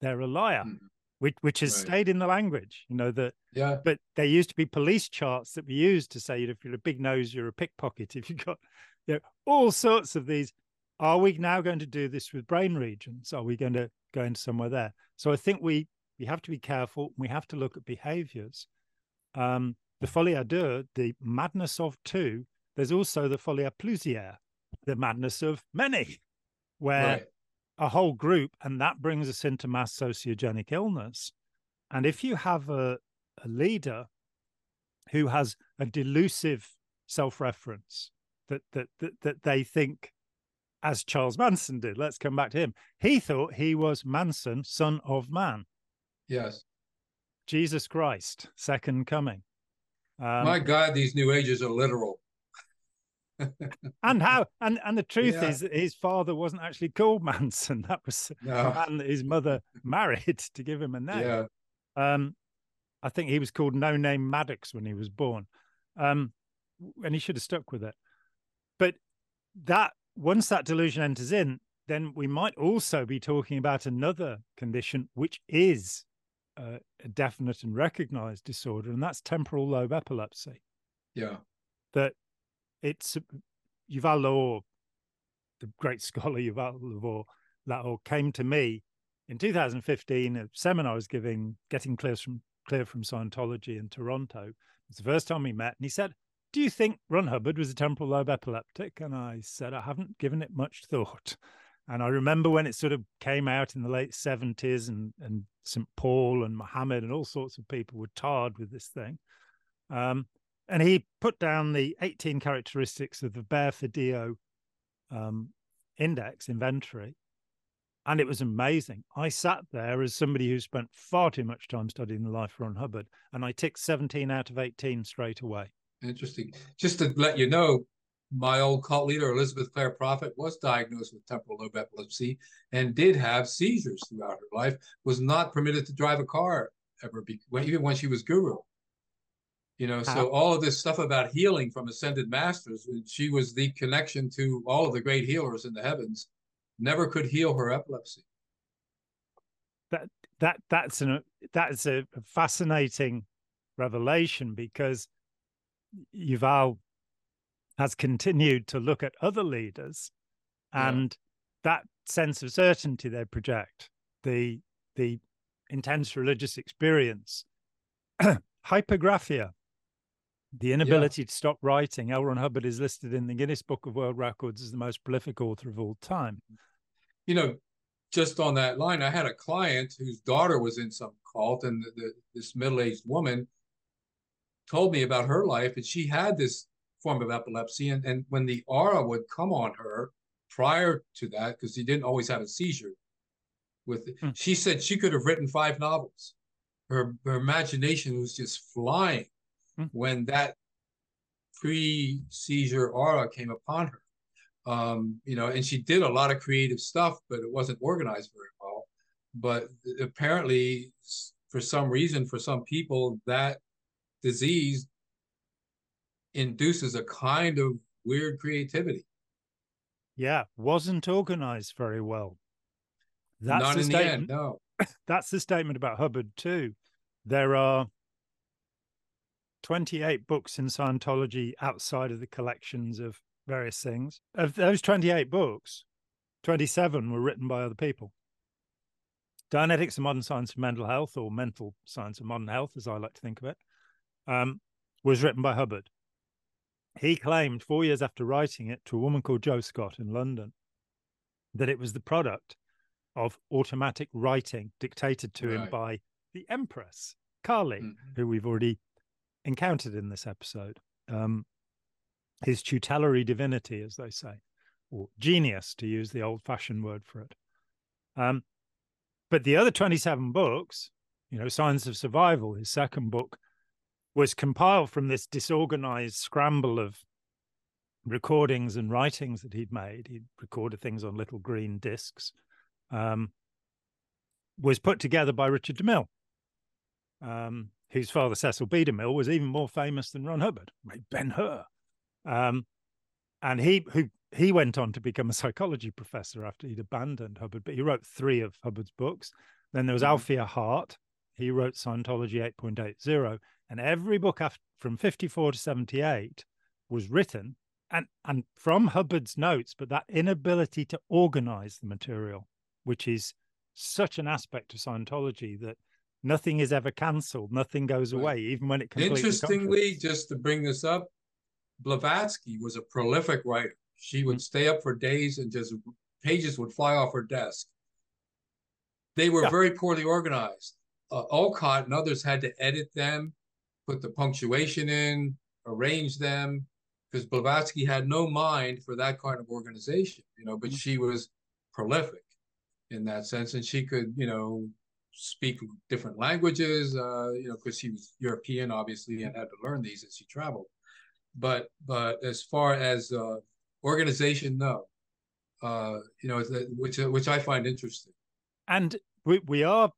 they're a liar? Mm which which has right. stayed in the language. You know that. Yeah. But there used to be police charts that we used to say, you know, if you're a big nose, you're a pickpocket. If you've got, you know, all sorts of these. Are we now going to do this with brain regions? Are we going to go into somewhere there? So I think we we have to be careful. We have to look at behaviors. Um, the folie à deux, the madness of two. There's also the folie à plusieurs, the madness of many, where right a whole group, and that brings us into mass sociogenic illness. And if you have a, a leader who has a delusive self-reference that, that that that they think, as Charles Manson did, let's come back to him. He thought he was Manson, son of man. Yes. Jesus Christ, second coming. Um, My God, these new ages are literal and how and and the truth yeah. is his father wasn't actually called Manson. That was no. man that his mother married to give him a name. Yeah. Um, I think he was called No Name Maddox when he was born. Um, and he should have stuck with it. But that once that delusion enters in, then we might also be talking about another condition, which is uh, a definite and recognized disorder, and that's temporal lobe epilepsy. Yeah. That it's Yuval Laor, the great scholar Yuval Laor, came to me in 2015, a seminar I was giving, getting clear from clear from Scientology in Toronto. It's the first time we met, and he said, "Do you think Ron Hubbard was a temporal lobe epileptic?" And I said, "I haven't given it much thought." And I remember when it sort of came out in the late 70s, and and St. Paul and Muhammad and all sorts of people were tarred with this thing. Um, and he put down the 18 characteristics of the Bear-Fedio um, index inventory. And it was amazing. I sat there as somebody who spent far too much time studying the life of Ron Hubbard, and I ticked 17 out of 18 straight away. Interesting. Just to let you know, my old cult leader, Elizabeth Clare Prophet, was diagnosed with temporal lobe epilepsy and did have seizures throughout her life, was not permitted to drive a car ever, be, even when she was guru. You know, so all of this stuff about healing from ascended masters, she was the connection to all of the great healers in the heavens, never could heal her epilepsy. That that that's an that's a fascinating revelation because Yuval has continued to look at other leaders and yeah. that sense of certainty they project, the the intense religious experience, hypergraphia, the inability yeah. to stop writing. L. Ron Hubbard is listed in the Guinness Book of World Records as the most prolific author of all time. You know, just on that line, I had a client whose daughter was in some cult, and the, the, this middle-aged woman told me about her life, and she had this form of epilepsy. And, and when the aura would come on her prior to that, because she didn't always have a seizure, with it, hmm. she said she could have written five novels. Her, her imagination was just flying hmm. when that pre seizure aura came upon her. Um, you know, and she did a lot of creative stuff, but it wasn't organized very well. But apparently, for some reason, for some people, that disease induces a kind of weird creativity. Yeah, wasn't organized very well. That's Not the in statement. the end, no. That's the statement about Hubbard too. There are 28 books in Scientology outside of the collections of various things. Of those 28 books, 27 were written by other people. Dianetics and Modern Science of Mental Health, or Mental Science of Modern Health, as I like to think of it, um, was written by Hubbard. He claimed four years after writing it to a woman called Joe Scott in London that it was the product of automatic writing dictated to right. him by the Empress, Kali, mm-hmm. who we've already encountered in this episode. Um, his tutelary divinity, as they say, or genius, to use the old fashioned word for it. Um, but the other 27 books, you know, Science of Survival, his second book, was compiled from this disorganized scramble of recordings and writings that he'd made. He'd recorded things on little green discs. Um, was put together by Richard DeMille, um, whose father Cecil B. DeMille was even more famous than Ron Hubbard, Ben Hur. Um, and he who he went on to become a psychology professor after he'd abandoned Hubbard, but he wrote three of Hubbard's books. Then there was mm-hmm. Althea Hart. He wrote Scientology 8.80. And every book after, from 54 to 78 was written and, and from Hubbard's notes, but that inability to organize the material, which is such an aspect of Scientology that nothing is ever cancelled, nothing goes away, even when it completely Interestingly, just to bring this up, Blavatsky was a prolific writer. She would mm-hmm. stay up for days and just pages would fly off her desk. They were yeah. very poorly organized. Uh, Olcott and others had to edit them, put the punctuation in, arrange them, because Blavatsky had no mind for that kind of organization, you know, but mm-hmm. she was prolific in that sense. And she could, you know, speak different languages, uh, you know, because she was European, obviously, and had to learn these as she traveled but but as far as uh, organization, no. Uh, you know, which which I find interesting. And we we are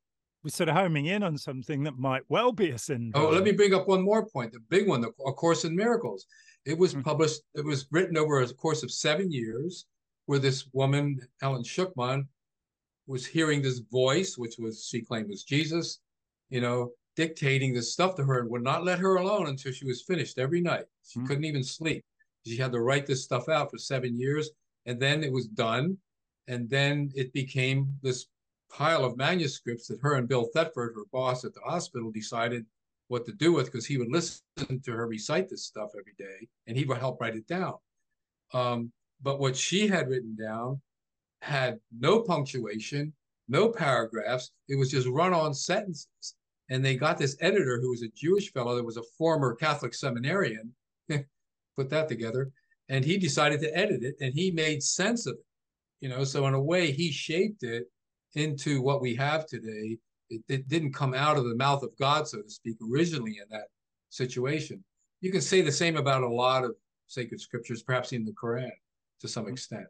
we're sort of homing in on something that might well be a syndrome. Oh, let me bring up one more point. The big one, the A Course in Miracles. It was mm-hmm. published. It was written over a course of seven years, where this woman, Helen Schucman, was hearing this voice, which was she claimed was Jesus. You know, dictating this stuff to her and would not let her alone until she was finished every night. She mm-hmm. couldn't even sleep. She had to write this stuff out for seven years. And then it was done. And then it became this pile of manuscripts that her and Bill Thetford, her boss at the hospital, decided what to do with because he would listen to her recite this stuff every day and he would help write it down. Um, but what she had written down had no punctuation, no paragraphs. It was just run on sentences and they got this editor who was a Jewish fellow that was a former Catholic seminarian, put that together, and he decided to edit it, and he made sense of it. You know, so in a way, he shaped it into what we have today. It, it didn't come out of the mouth of God, so to speak, originally in that situation. You can say the same about a lot of sacred scriptures, perhaps in the Quran to some Mm-hmm. extent.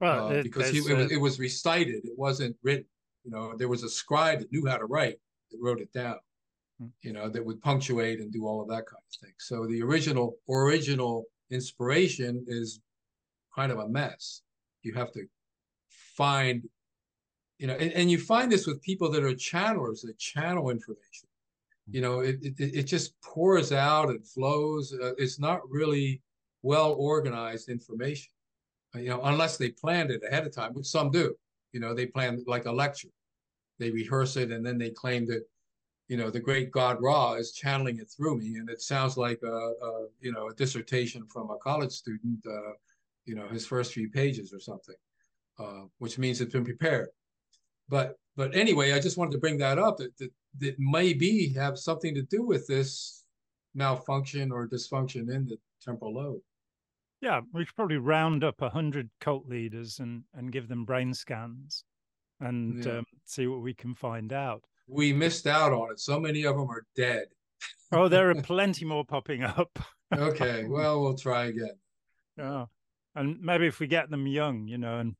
Well, uh, because he, it, was, it was recited, it wasn't written. You know, there was a scribe that knew how to write that wrote it down. Hmm. You know, that would punctuate and do all of that kind of thing. So the original original inspiration is kind of a mess. You have to find, you know, and, and you find this with people that are channelers that channel information. You know, it it, it just pours out and flows. Uh, it's not really well organized information you know, unless they planned it ahead of time, which some do. You know, they plan like a lecture, they rehearse it, and then they claim that, you know, the great God Ra is channeling it through me, and it sounds like a, a you know a dissertation from a college student, uh, you know, his first few pages or something, uh, which means it's been prepared. But but anyway, I just wanted to bring that up that that, that maybe have something to do with this malfunction or dysfunction in the temporal lobe. Yeah, we should probably round up a hundred cult leaders and and give them brain scans, and Yeah. um, see what we can find out. We missed out on it. So many of them are dead. Oh, there are plenty more popping up. Okay, well, we'll try again. Yeah, and maybe if we get them young, you know, and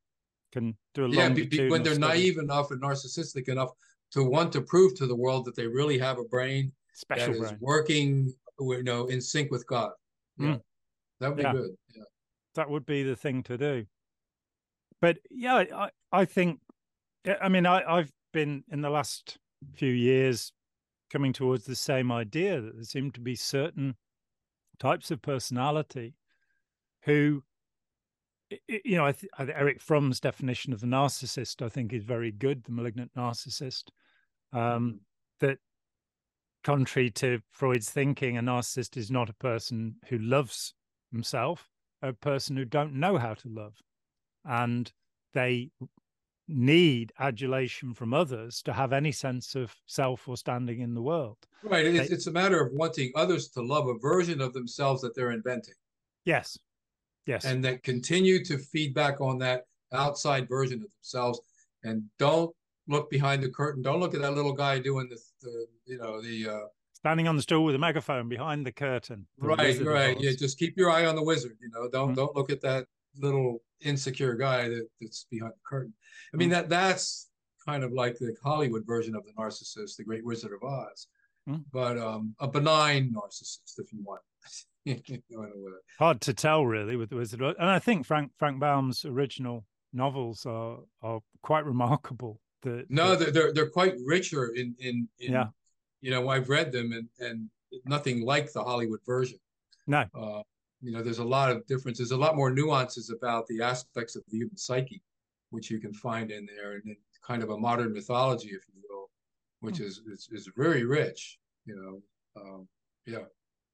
can do a Yeah, be, be- when they're study. naive enough and narcissistic enough to want to prove to the world that they really have a brain special that is brain. working, you know, in sync with God. Yeah, Mm. that would be Yeah. good. Yeah. that would be the thing to do. But yeah, I, I think, I mean, I, I've been in the last few years coming towards the same idea that there seem to be certain types of personality who, you know, I th- Erich Fromm's definition of the narcissist, I think, is very good. The malignant narcissist, um, that contrary to Freud's thinking, a narcissist is not a person who loves himself, a person who don't know how to love, and they need adulation from others to have any sense of self or standing in the world. Right. It's, They- it's a matter of wanting others to love a version of themselves that they're inventing Yes, yes, and that continue to feed back on that outside version of themselves and don't look behind the curtain. Don't look at that little guy doing the, the you know, the, uh, standing on the stool with a megaphone behind the curtain. the right right yeah just keep your eye on the wizard you know don't Mm. don't look at that little insecure guy that, that's behind the curtain i mean Mm. that that's kind of like the hollywood version of the narcissist the great wizard of oz Mm. but um a benign narcissist if you want hard to tell really with the Wizard of Oz. And I think Frank Frank Baum's original novels are are quite remarkable. The, no the- they're, they're they're quite richer in in, in Yeah. you know i've read them and and nothing like the hollywood version no, uh, you know, there's a lot of differences, a lot more nuances about the aspects of the human psyche, which you can find in there, and in kind of a modern mythology, if you will, which Hmm. is, is is very rich. You know, um, yeah,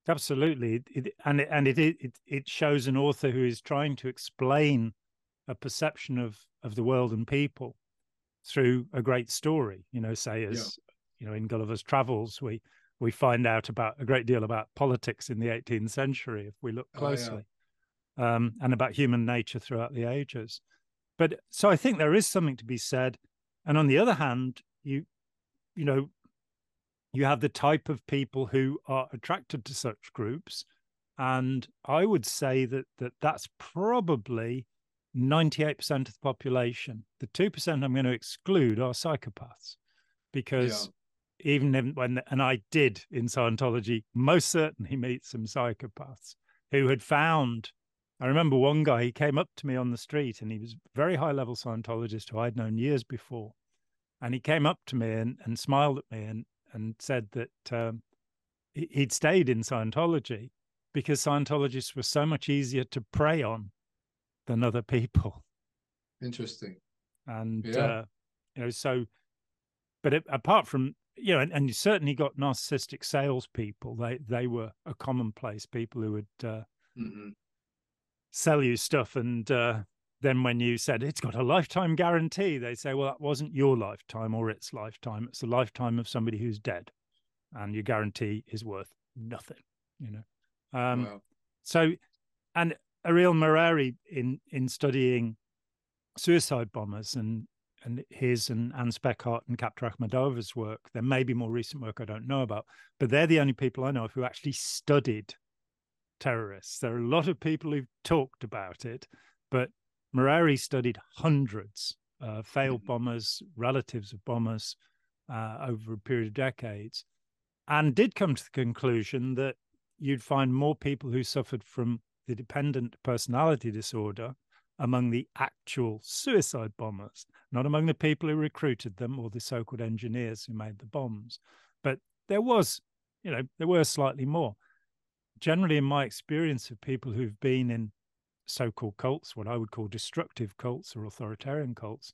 absolutely. It, and it, and it, it it shows an author who is trying to explain a perception of of the world and people through a great story. You know, say as you know in Gulliver's Travels, we we find out about a great deal about politics in the 18th century if we look Oh, yeah. closely, um, and about human nature throughout the ages. But so I think there is something to be said. And on the other hand, you you know you have the type of people who are attracted to such groups and i would say that that that's probably 98% of the population. The 2% i'm going to exclude are psychopaths because even when and i did in scientology most certainly meet some psychopaths who had found i remember one guy he came up to me on the street and he was a very high level scientologist who i'd known years before. And he came up to me and, and smiled at me and and said that um, he- he'd stayed in Scientology because Scientologists were so much easier to prey on than other people, interesting. and Yeah. uh, you know, so. But it, apart from you know, and, and you certainly got narcissistic salespeople. They they were a commonplace people who would uh, hmm sell you stuff and uh, then when you said it's got a lifetime guarantee they say well that wasn't your lifetime or its lifetime it's the lifetime of somebody who's dead and your guarantee is worth nothing you know um, wow. so and Ariel Merari in in studying suicide bombers and and his and Anne Speckhard and Khapta Akhmedova's work. There may be more recent work I don't know about, but they're the only people I know of who actually studied terrorists. There are a lot of people who've talked about it, but Merari studied hundreds uh, failed mm-hmm. bombers, relatives of bombers uh, over a period of decades, and did come to the conclusion that you'd find more people who suffered from the dependent personality disorder among the actual suicide bombers, not among the people who recruited them or the so called engineers who made the bombs. But there was, you know, there were slightly more. Generally, in my experience of people who've been in so called cults, what I would call destructive cults or authoritarian cults,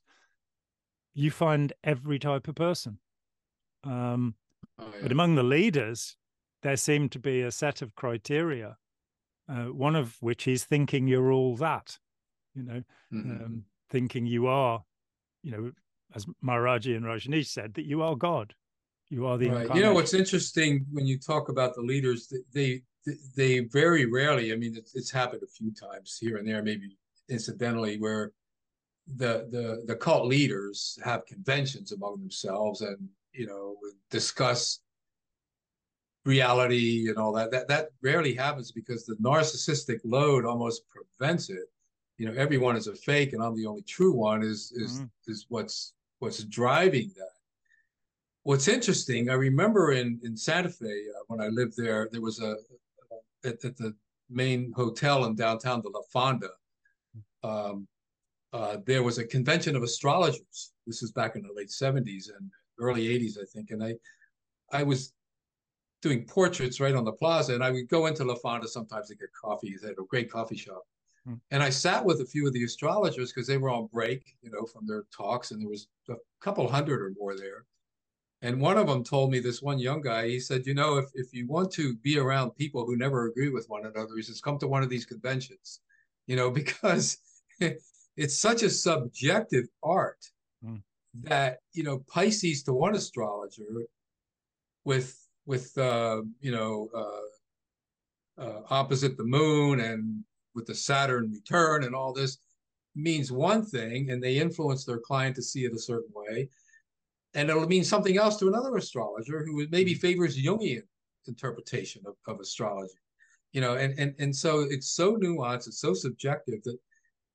you find every type of person. Um, oh, yeah. But among the leaders, there seem to be a set of criteria, uh, one of which is thinking you're all that, you know, mm-hmm. um, thinking you are, you know, as Maharaji and Rajneesh said, that you are God. You are the right. You know what's interesting when you talk about the leaders, they they very rarely. I mean, it's, it's happened a few times here and there, maybe incidentally, where the the the cult leaders have conventions among themselves and you know discuss reality and all that that that rarely happens because the narcissistic load almost prevents it you know everyone is a fake and i'm the only true one is is mm-hmm. is what's what's driving that what's interesting i remember in in santa fe uh, when i lived there there was a at, at, the main hotel in downtown the la fonda um, uh, there was a convention of astrologers. This is back in the late 70s and early 80s, I think. And I, I was doing portraits right on the plaza, and I would go into La Fonda sometimes to get coffee. They had a great coffee shop. Hmm. And I sat with a few of the astrologers because they were on break, you know, from their talks, and there was a couple hundred or more there. And one of them told me, this one young guy, he said, you know, if, if you want to be around people who never agree with one another, he says, come to one of these conventions, you know, because it's such a subjective art mm. that you know Pisces to one astrologer with with uh, you know uh, uh, opposite the moon and with the Saturn return and all this means one thing, and they influence their client to see it a certain way, and it'll mean something else to another astrologer who maybe hmm. favors Jungian interpretation of, of astrology. You know, and and and so it's so nuanced, it's so subjective that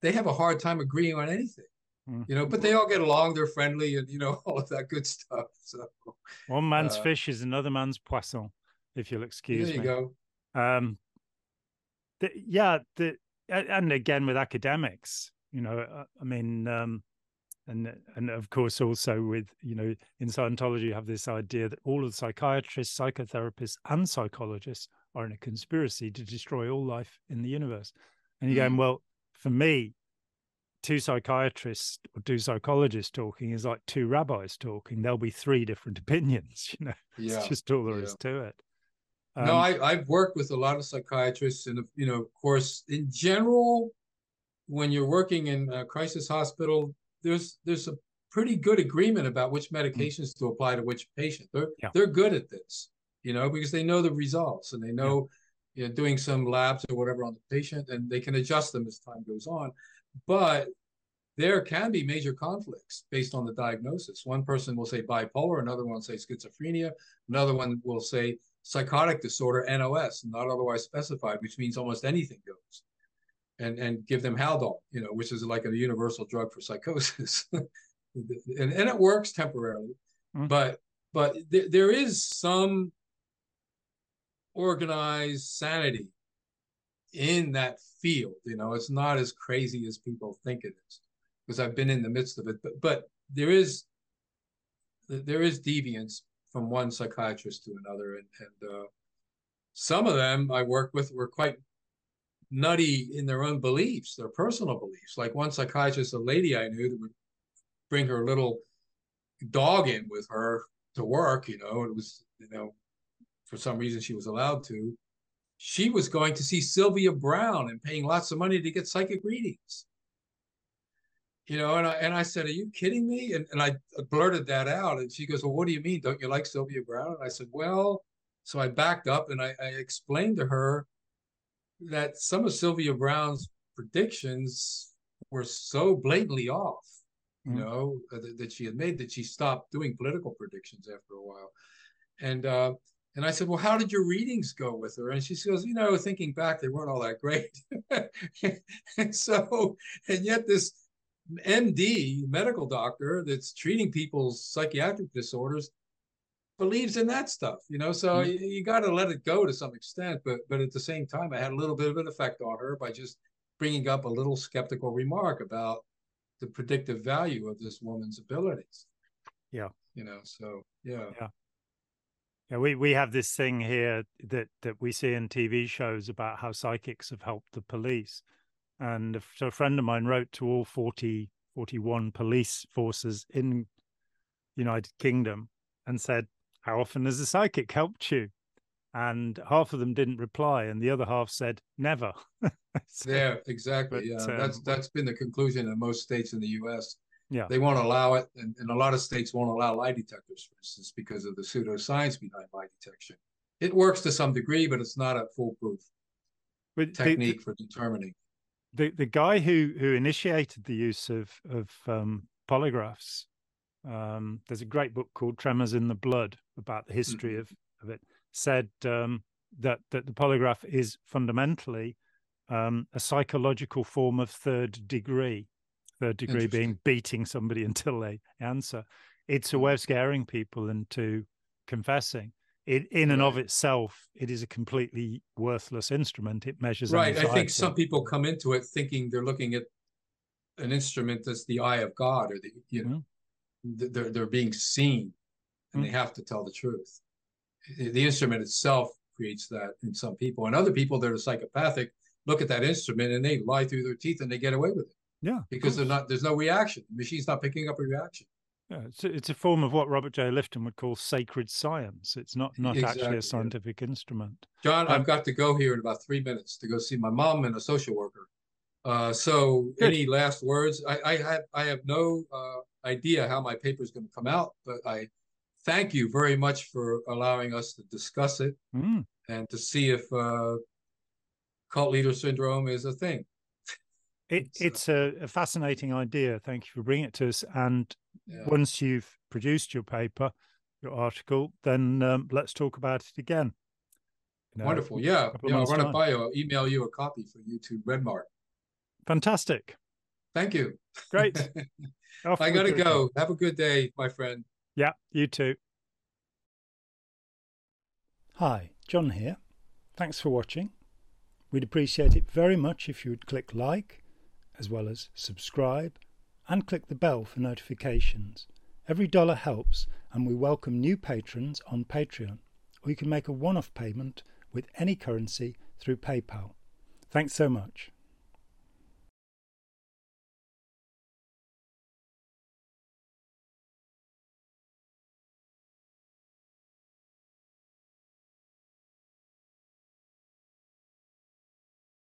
they have a hard time agreeing on anything. Mm-hmm. You know, but they all get along. They're friendly, and you know all of that good stuff. So one man's uh, fish is another man's poisson, if you'll excuse me. There you go. Um, the, yeah, the and again with academics, you know, uh, I mean, um, and and of course also with you know in Scientology you have this idea that all of the psychiatrists, psychotherapists, and psychologists are in a conspiracy to destroy all life in the universe. And you're mm. going, well, for me, two psychiatrists or two psychologists talking is like two rabbis talking. There'll be three different opinions. You know, yeah. it's just all there yeah. is to it. Um, no, I, I've worked with a lot of psychiatrists, and you know, of course, in general, when you're working in a crisis hospital, there's there's a pretty good agreement about which medications mm-hmm. to apply to which patient. They're yeah. they're good at this, you know, because they know the results and they know you know, doing some labs or whatever on the patient, and they can adjust them as time goes on. But there can be major conflicts based on the diagnosis. One person will say bipolar, another one will say schizophrenia, another one will say psychotic disorder, NOS, not otherwise specified, which means almost anything goes. And, and give them Haldol, you know, which is like a universal drug for psychosis. and, and it works temporarily. Mm-hmm. But but th- there is some organized sanity in that field. You know, it's not as crazy as people think it is, because I've been in the midst of it. But but there is there is deviance from one psychiatrist to another, and and uh, some of them I worked with were quite nutty in their own beliefs, their personal beliefs. Like one psychiatrist, a lady I knew that would bring her little dog in with her to work. You know, it was you know for some reason she was allowed to, she was going to see Sylvia Browne and paying lots of money to get psychic readings. You know, and I and I said, "Are you kidding me?" And and I blurted that out, and she goes, "Well, what do you mean? Don't you like Sylvia Browne? And I said, "Well," so I backed up and I, I explained to her that some of Sylvia Browne's predictions were so blatantly off, you mm-hmm. know, that, that, she had made that she stopped doing political predictions after a while. And uh, And I said, Well, how did your readings go with her? And she says, You know, thinking back, they weren't all that great. and so, and yet this MD, medical doctor that's treating people's psychiatric disorders, believes in that stuff, you know. So mm-hmm. you, you got to let it go to some extent, but but at the same time, I had a little bit of an effect on her by just bringing up a little skeptical remark about the predictive value of this woman's abilities. Yeah, you know. So yeah, yeah. Yeah, we, we have this thing here that, that we see in TV shows about how psychics have helped the police. And so a friend of mine wrote to all 40, 41 police forces in United Kingdom and said, how often has a psychic helped you? And half of them didn't reply, and the other half said, never. so, yeah, exactly. But, yeah, um, that's that's been the conclusion in most states in the U.S. Yeah, they won't allow it, and, and a lot of states won't allow lie detectors, for instance, because of the pseudoscience behind lie detection. It works to some degree, but it's not a foolproof but technique the, for determining. The the guy who who initiated the use of of um, polygraphs um, there's a great book called Tremors in the Blood about the history mm-hmm. of, of it. Said um, that that the polygraph is fundamentally um, a psychological form of third degree. Third degree being beating somebody until they answer. It's a way of scaring people into confessing. It, in and right. of itself, it is a completely worthless instrument. It measures right. Anxiety. I think some people come into it thinking they're looking at an instrument that's the eye of God, or the you know, mm they're they're being seen, and mm-hmm. they have to tell the truth. The instrument itself creates that in some people, and other people that are psychopathic look at that instrument and they lie through their teeth and they get away with it. Yeah, because they're not. There's no reaction. The machine's not picking up a reaction. Yeah, it's a, it's a form of what Robert J. Lifton would call sacred science. It's not not exactly, actually a scientific yeah. instrument. Jon, um, I've got to go here in about three minutes to go see my mom and a social worker. Uh, so, good. any last words? I, I have I have no uh, idea how my paper is going to come out, but I thank you very much for allowing us to discuss it mm. and to see if uh, cult leader syndrome is a thing. It, it's a, a, fascinating idea. Thank you for bringing it to us. And yeah. once you've produced your paper, your article, then um, let's talk about it again. You know, Wonderful. Yeah. yeah I'll run it by you. I'll email you a copy for you to Redmark. Fantastic. Thank you. Great. I got to go. Have a good day, my friend. Yeah, you too. Hi, Jon here. Thanks for watching. We'd appreciate it very much if you would click like, as well as subscribe, and click the bell for notifications. Every dollar helps, and we welcome new patrons on Patreon, or you can make a one off payment with any currency through PayPal. Thanks so much.